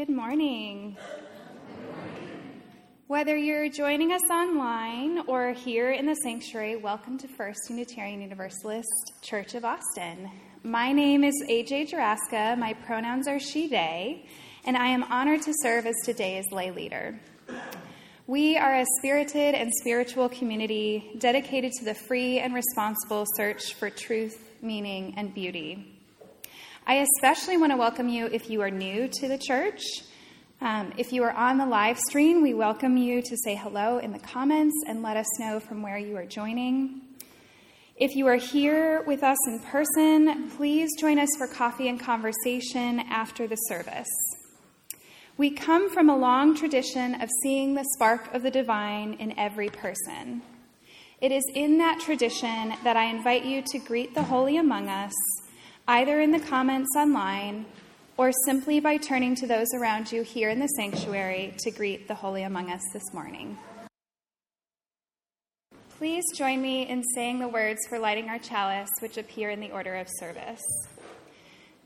Good morning. Whether you're joining us online or here in the sanctuary, welcome to First Unitarian Universalist Church of Austin. My name is AJ Jaraska. My pronouns are she, they, and I am honored to serve as today's lay leader. We are a spirited and spiritual community dedicated to the free and responsible search for truth, meaning, and beauty. I especially want to welcome you if you are new to the church. Um, if you are on the live stream, we welcome you to say hello in the comments and let us know from where you are joining. If you are here with us in person, please join us for coffee and conversation after the service. We come from a long tradition of seeing the spark of the divine in every person. It is in that tradition that I invite you to greet the holy among us, either in the comments online or simply by turning to those around you here in the sanctuary to greet the holy among us this morning. Please join me in saying the words for lighting our chalice, which appear in the order of service.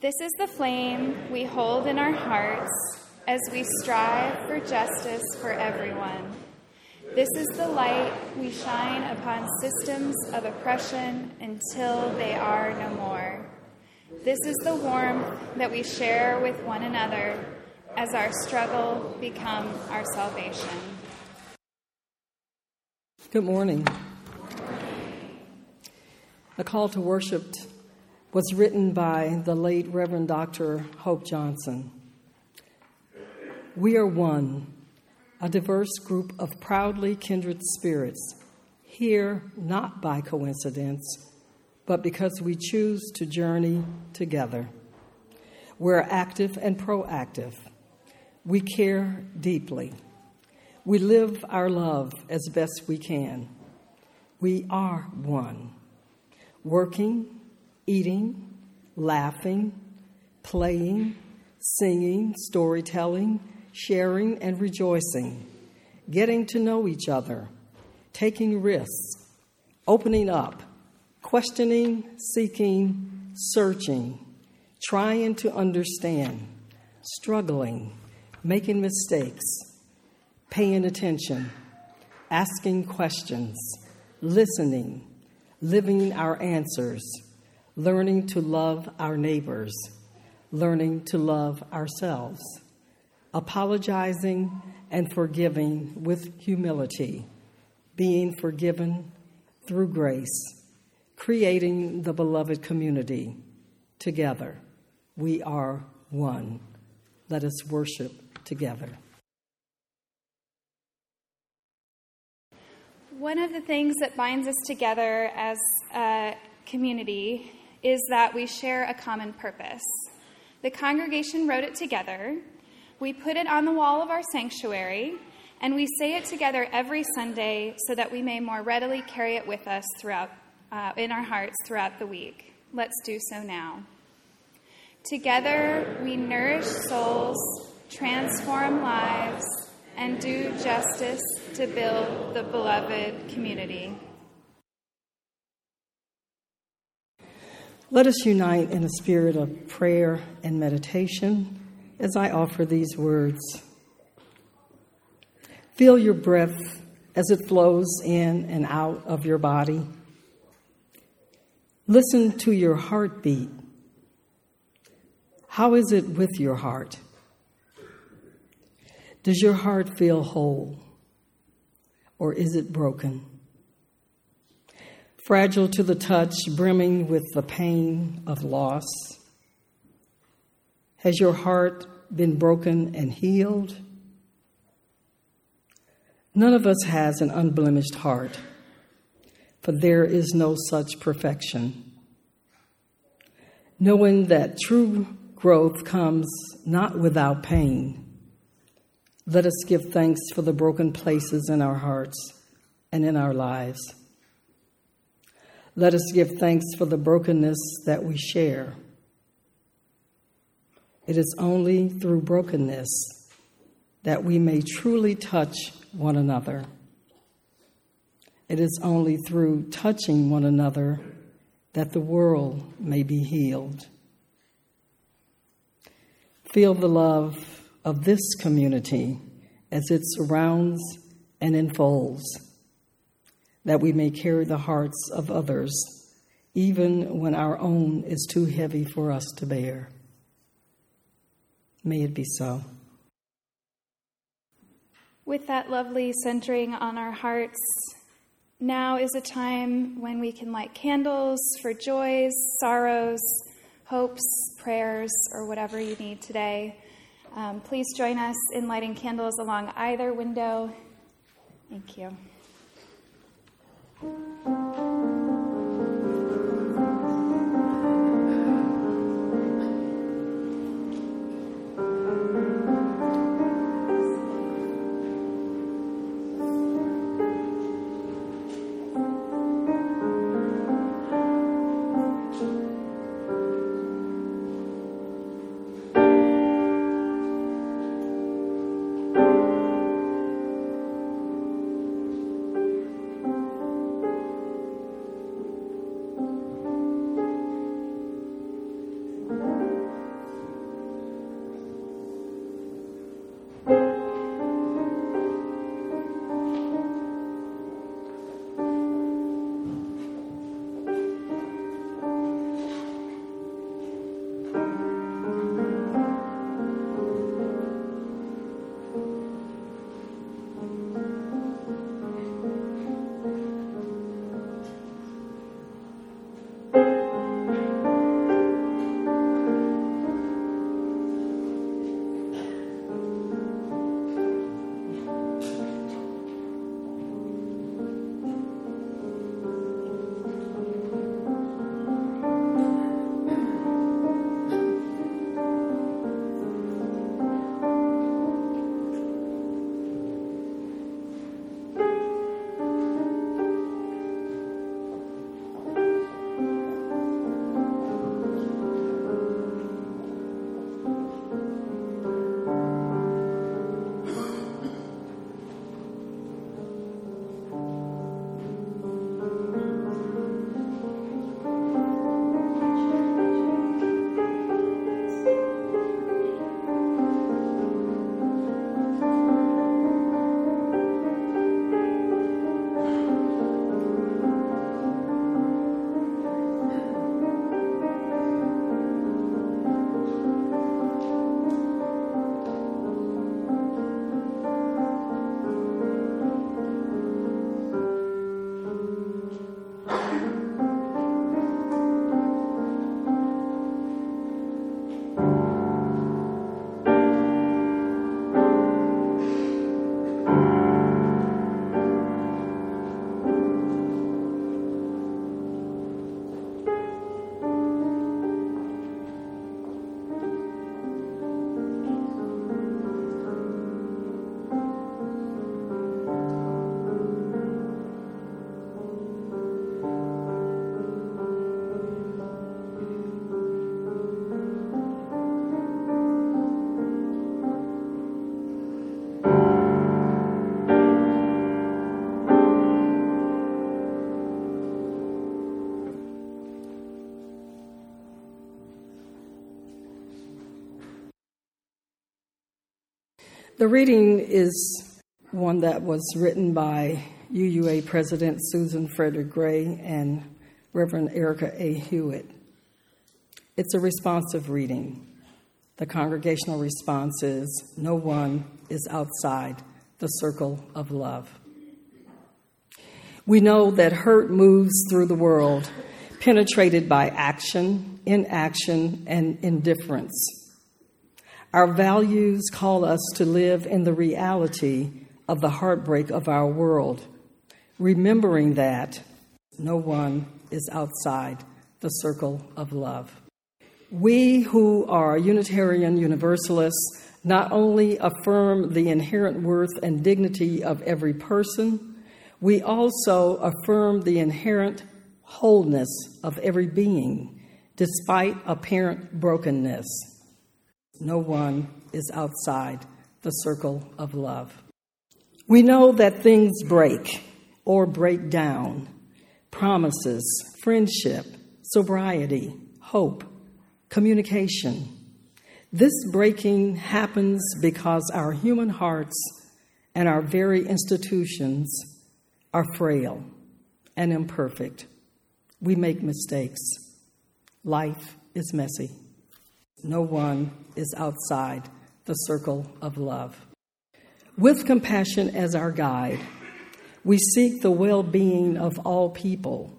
This is the flame we hold in our hearts as we strive for justice for everyone. This is the light we shine upon systems of oppression until they are no more. This is the warmth that we share with one another as our struggle becomes our salvation. Good morning. A call to worship was written by the late Reverend Dr. Hope Johnson. We are one, a diverse group of proudly kindred spirits, here not by coincidence, but because we choose to journey together. We're active and proactive. We care deeply. We live our love as best we can. We are one, working, eating, laughing, playing, singing, storytelling sharing and rejoicing, getting to know each other, taking risks, opening up, questioning, seeking, searching, trying to understand, struggling, making mistakes, paying attention, asking questions, listening, living our answers, learning to love our neighbors, learning to love ourselves apologizing and forgiving with humility, being forgiven through grace, creating the beloved community. Together, we are one. Let us worship together. One of the things that binds us together as a community is that we share a common purpose. The congregation wrote it together, we put it on the wall of our sanctuary, and we say it together every Sunday so that we may more readily carry it with us throughout, uh, in our hearts throughout the week. Let's do so now. Together, we nourish souls, transform lives, and do justice to build the beloved community. Let us unite in a spirit of prayer and meditation as I offer these words. Feel your breath as it flows in and out of your body. Listen to your heartbeat. How is it with your heart? Does your heart feel whole or is it broken? Fragile to the touch, brimming with the pain of loss? Has your heart been broken and healed? None of us has an unblemished heart, for there is no such perfection. Knowing that true growth comes not without pain, let us give thanks for the broken places in our hearts and in our lives. Let us give thanks for the brokenness that we share it is only through brokenness that we may truly touch one another. It is only through touching one another that the world may be healed. Feel the love of this community as it surrounds and enfolds, that we may carry the hearts of others even when our own is too heavy for us to bear. May it be so. With that lovely centering on our hearts, now is a time when we can light candles for joys, sorrows, hopes, prayers, or whatever you need today. Um, please join us in lighting candles along either window. Thank you. The reading is one that was written by UUA President Susan Frederick Gray and Reverend Erika A. Hewitt. It's a responsive reading. The congregational response is No one is outside the circle of love. We know that hurt moves through the world, penetrated by action, inaction, and indifference. Our values call us to live in the reality of the heartbreak of our world, remembering that no one is outside the circle of love. We who are Unitarian Universalists not only affirm the inherent worth and dignity of every person, we also affirm the inherent wholeness of every being, despite apparent brokenness. No one is outside the circle of love. We know that things break or break down promises, friendship, sobriety, hope, communication. This breaking happens because our human hearts and our very institutions are frail and imperfect. We make mistakes. Life is messy. No one is outside the circle of love. With compassion as our guide, we seek the well being of all people.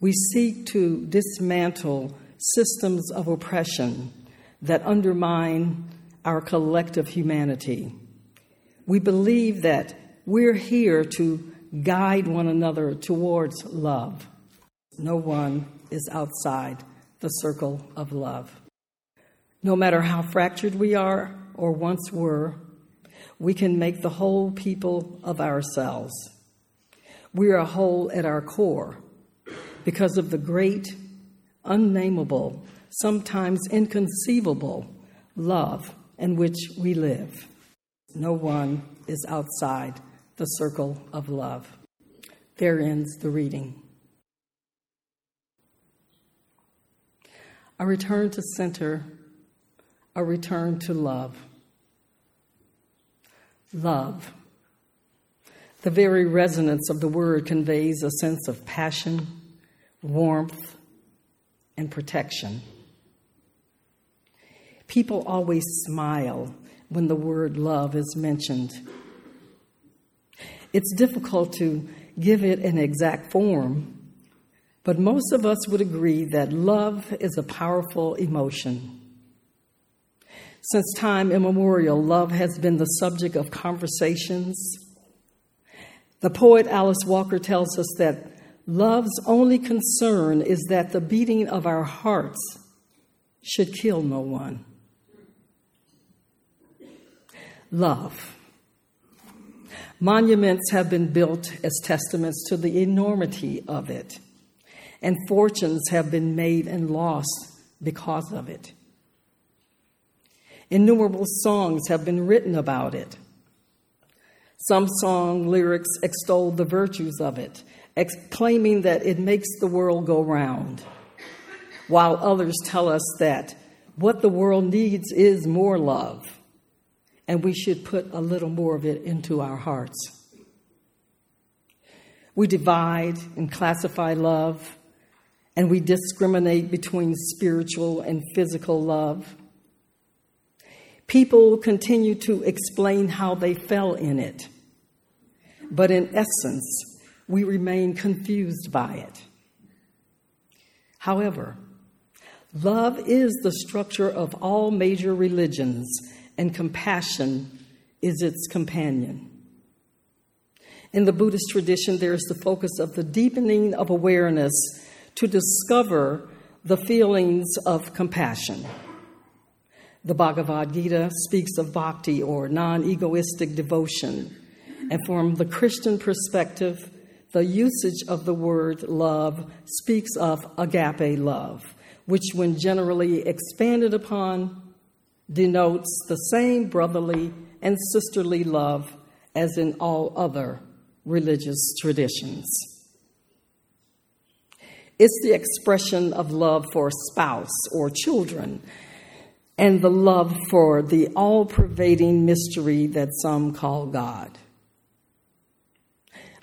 We seek to dismantle systems of oppression that undermine our collective humanity. We believe that we're here to guide one another towards love. No one is outside the circle of love. No matter how fractured we are or once were, we can make the whole people of ourselves. We are whole at our core because of the great, unnameable, sometimes inconceivable love in which we live. No one is outside the circle of love. There ends the reading. A return to center, a return to love. Love. The very resonance of the word conveys a sense of passion, warmth, and protection. People always smile when the word love is mentioned. It's difficult to give it an exact form, but most of us would agree that love is a powerful emotion. Since time immemorial, love has been the subject of conversations. The poet Alice Walker tells us that love's only concern is that the beating of our hearts should kill no one. Love. Monuments have been built as testaments to the enormity of it, and fortunes have been made and lost because of it. Innumerable songs have been written about it. Some song lyrics extol the virtues of it, claiming that it makes the world go round, while others tell us that what the world needs is more love, and we should put a little more of it into our hearts. We divide and classify love, and we discriminate between spiritual and physical love. People continue to explain how they fell in it, but in essence, we remain confused by it. However, love is the structure of all major religions, and compassion is its companion. In the Buddhist tradition, there is the focus of the deepening of awareness to discover the feelings of compassion. The Bhagavad Gita speaks of bhakti or non egoistic devotion. And from the Christian perspective, the usage of the word love speaks of agape love, which, when generally expanded upon, denotes the same brotherly and sisterly love as in all other religious traditions. It's the expression of love for a spouse or children and the love for the all pervading mystery that some call God.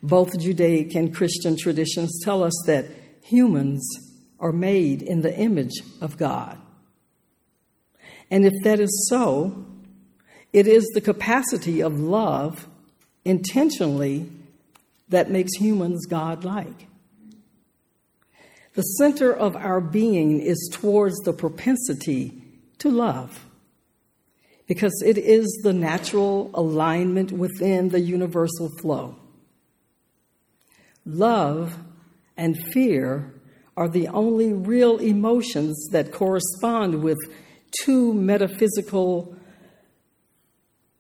Both Judaic and Christian traditions tell us that humans are made in the image of God. And if that is so, it is the capacity of love intentionally that makes humans God-like. The center of our being is towards the propensity to love because it is the natural alignment within the universal flow. Love and fear are the only real emotions that correspond with two metaphysical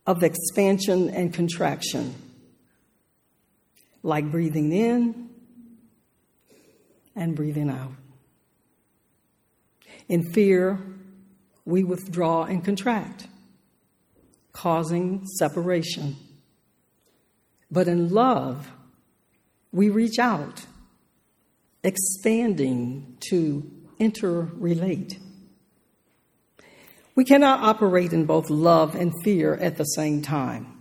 of expansion and contraction, like breathing in and breathing out. In fear, we withdraw and contract, causing separation. But in love, we reach out, expanding to interrelate. We cannot operate in both love and fear at the same time.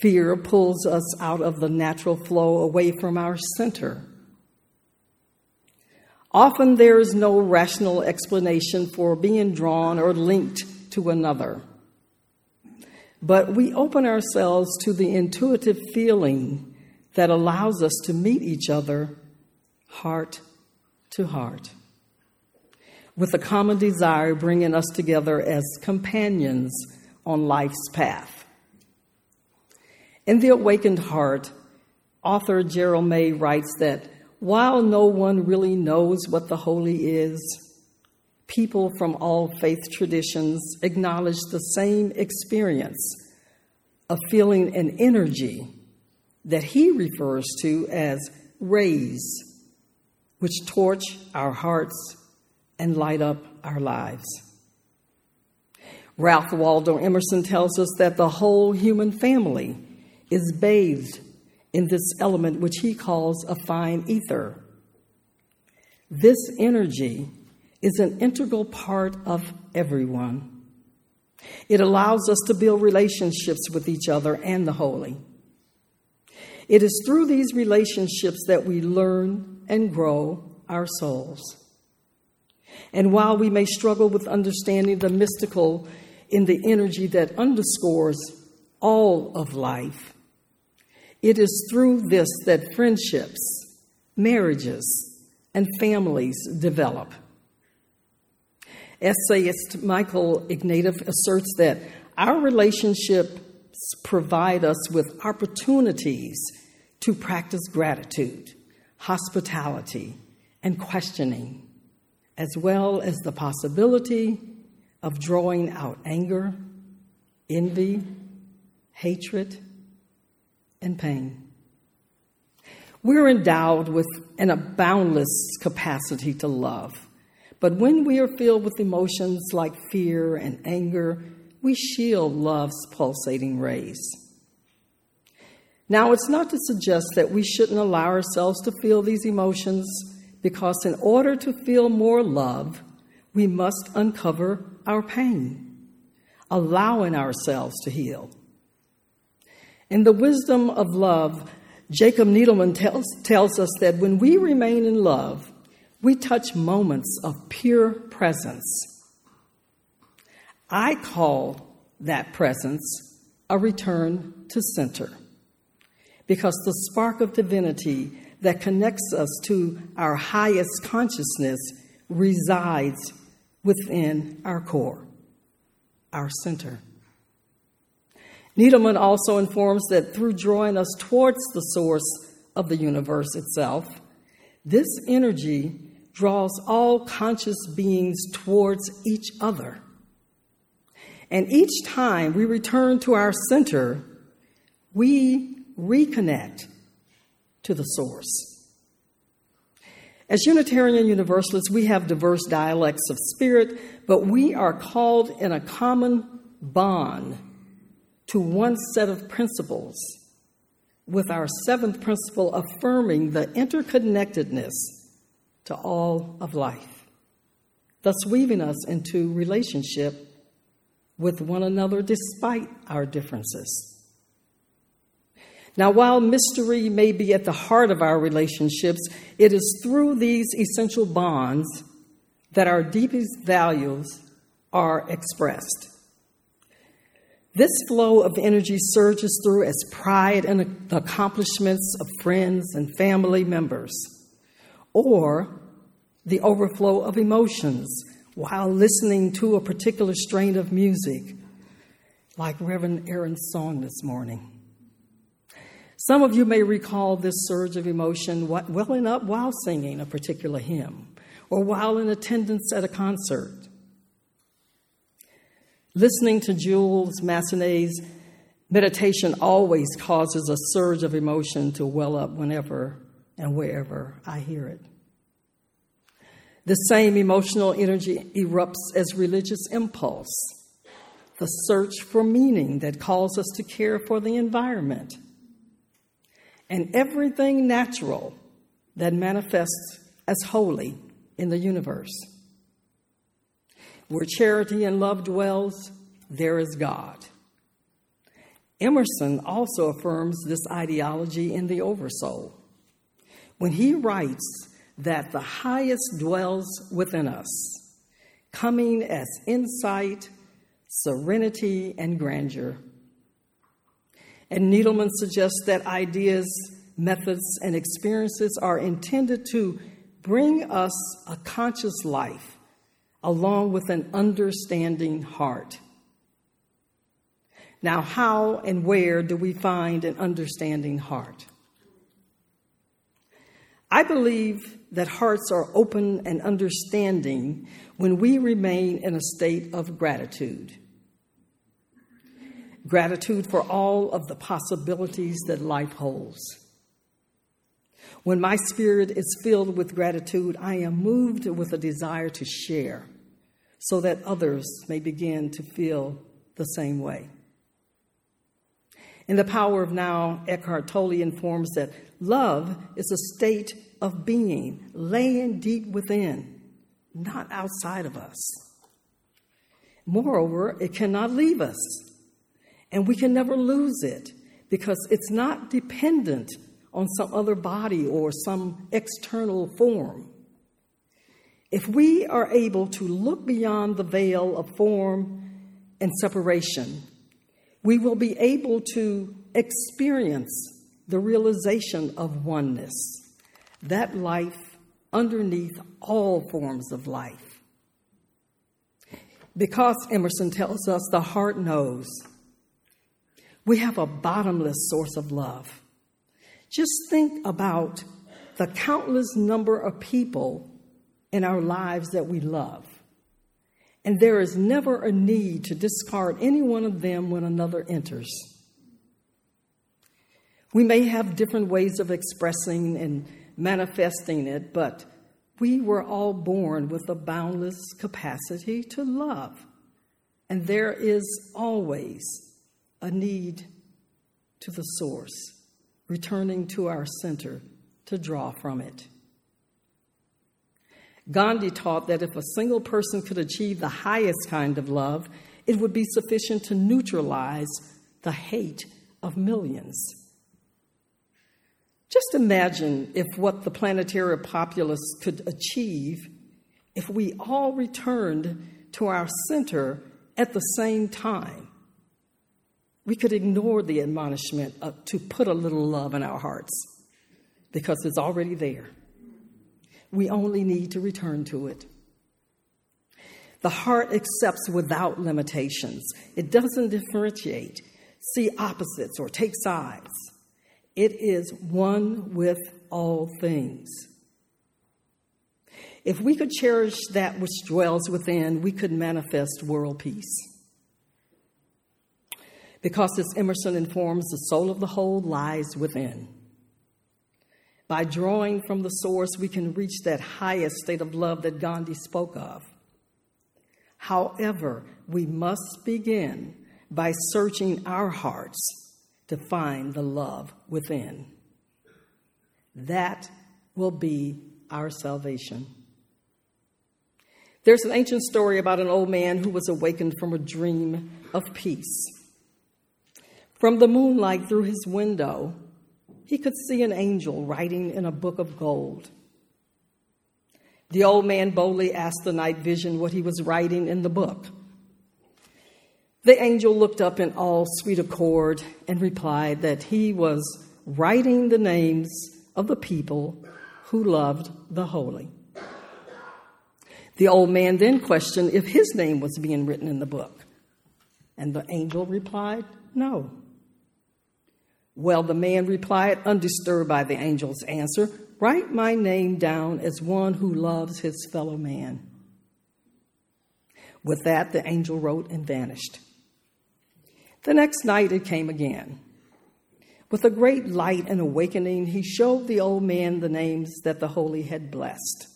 Fear pulls us out of the natural flow away from our center. Often there is no rational explanation for being drawn or linked to another. But we open ourselves to the intuitive feeling that allows us to meet each other heart to heart, with a common desire bringing us together as companions on life's path. In The Awakened Heart, author Gerald May writes that while no one really knows what the holy is, people from all faith traditions acknowledge the same experience of feeling an energy that he refers to as rays, which torch our hearts and light up our lives. Ralph Waldo Emerson tells us that the whole human family is bathed in this element which he calls a fine ether. This energy is an integral part of everyone. It allows us to build relationships with each other and the holy. It is through these relationships that we learn and grow our souls. And while we may struggle with understanding the mystical in the energy that underscores all of life, it is through this that friendships, marriages, and families develop. Essayist Michael Ignatieff asserts that our relationships provide us with opportunities to practice gratitude, hospitality, and questioning, as well as the possibility of drawing out anger, envy, hatred, and pain. We're endowed with an boundless capacity to love. But when we are filled with emotions like fear and anger, we shield love's pulsating rays. Now, it's not to suggest that we shouldn't allow ourselves to feel these emotions, because in order to feel more love, we must uncover our pain, allowing ourselves to heal. In the wisdom of love, Jacob Needleman tells, tells us that when we remain in love, we touch moments of pure presence. I call that presence a return to center because the spark of divinity that connects us to our highest consciousness resides within our core, our center. Needleman also informs that through drawing us towards the source of the universe itself, this energy draws all conscious beings towards each other. And each time we return to our center, we reconnect to the source. As Unitarian Universalists, we have diverse dialects of spirit, but we are called in a common bond to one set of principles, with our seventh principle affirming the interconnectedness to all of life, thus weaving us into relationship with one another despite our differences. Now, while mystery may be at the heart of our relationships, it is through these essential bonds that our deepest values are expressed. This flow of energy surges through as pride and the accomplishments of friends and family members, or the overflow of emotions while listening to a particular strain of music, like Reverend Aaron's song this morning. Some of you may recall this surge of emotion welling up while singing a particular hymn or while in attendance at a concert. Listening to Jules Massenet's meditation always causes a surge of emotion to well up whenever and wherever I hear it. The same emotional energy erupts as religious impulse, the search for meaning that calls us to care for the environment, and everything natural that manifests as holy in the universe. Where charity and love dwells, there is God. Emerson also affirms this ideology in The Oversoul when he writes that the highest dwells within us, coming as insight, serenity, and grandeur. And Needleman suggests that ideas, methods, and experiences are intended to bring us a conscious life along with an understanding heart. Now, how and where do we find an understanding heart? I believe that hearts are open and understanding when we remain in a state of gratitude. Gratitude for all of the possibilities that life holds. When my spirit is filled with gratitude, I am moved with a desire to share so that others may begin to feel the same way. In The Power of Now, Eckhart Tolle informs that love is a state of being laying deep within, not outside of us. Moreover, it cannot leave us, and we can never lose it because it's not dependent on some other body or some external form. If we are able to look beyond the veil of form and separation, we will be able to experience the realization of oneness, that life underneath all forms of life. Because Emerson tells us the heart knows, we have a bottomless source of love. Just think about the countless number of people in our lives that we love. And there is never a need to discard any one of them when another enters. We may have different ways of expressing and manifesting it, but we were all born with a boundless capacity to love. And there is always a need to the source returning to our center to draw from it. Gandhi taught that if a single person could achieve the highest kind of love, it would be sufficient to neutralize the hate of millions. Just imagine if what the planetary populace could achieve if we all returned to our center at the same time we could ignore the admonishment of, to put a little love in our hearts because it's already there. We only need to return to it. The heart accepts without limitations, it doesn't differentiate, see opposites, or take sides. It is one with all things. If we could cherish that which dwells within, we could manifest world peace. Because, as Emerson informs, the soul of the whole lies within. By drawing from the source, we can reach that highest state of love that Gandhi spoke of. However, we must begin by searching our hearts to find the love within. That will be our salvation. There's an ancient story about an old man who was awakened from a dream of peace. From the moonlight through his window, he could see an angel writing in a book of gold. The old man boldly asked the night vision what he was writing in the book. The angel looked up in all sweet accord and replied that he was writing the names of the people who loved the holy. The old man then questioned if his name was being written in the book. And the angel replied, No. Well, the man replied, undisturbed by the angel's answer, Write my name down as one who loves his fellow man. With that, the angel wrote and vanished. The next night it came again. With a great light and awakening, he showed the old man the names that the holy had blessed.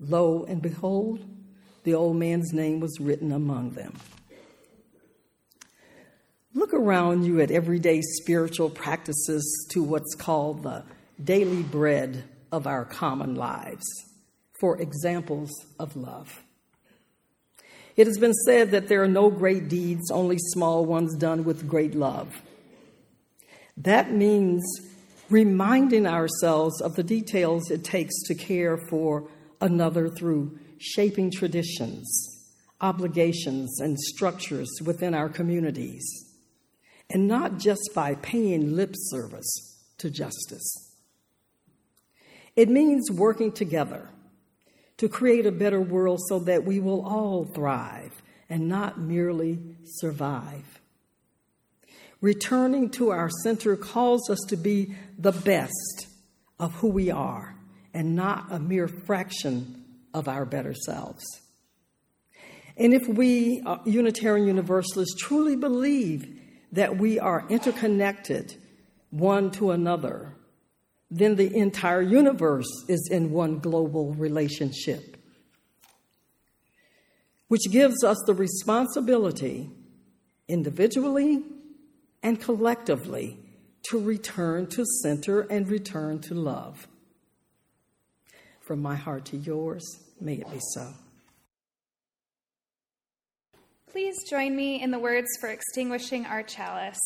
Lo and behold, the old man's name was written among them. Look around you at everyday spiritual practices to what's called the daily bread of our common lives for examples of love. It has been said that there are no great deeds, only small ones done with great love. That means reminding ourselves of the details it takes to care for another through shaping traditions, obligations, and structures within our communities, and not just by paying lip service to justice. It means working together to create a better world so that we will all thrive and not merely survive. Returning to our center calls us to be the best of who we are and not a mere fraction of our better selves. And if we, uh, Unitarian Universalists, truly believe that we are interconnected one to another, then the entire universe is in one global relationship, which gives us the responsibility, individually and collectively to return to center and return to love. From my heart to yours, may it be so. Please join me in the words for extinguishing our chalice.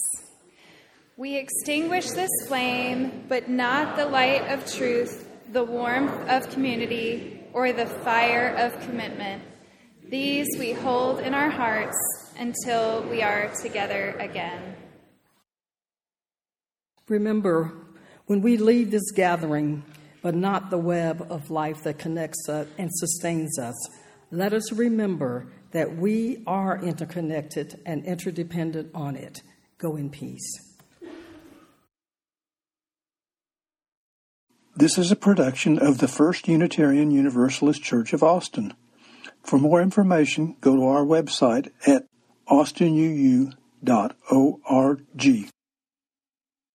We extinguish this flame, but not the light of truth, the warmth of community, or the fire of commitment. These we hold in our hearts until we are together again. Remember, when we leave this gathering, but not the web of life that connects us and sustains us, let us remember that we are interconnected and interdependent on it. Go in peace. This is a production of the First Unitarian Universalist Church of Austin. For more information, go to our website at austinuu.org.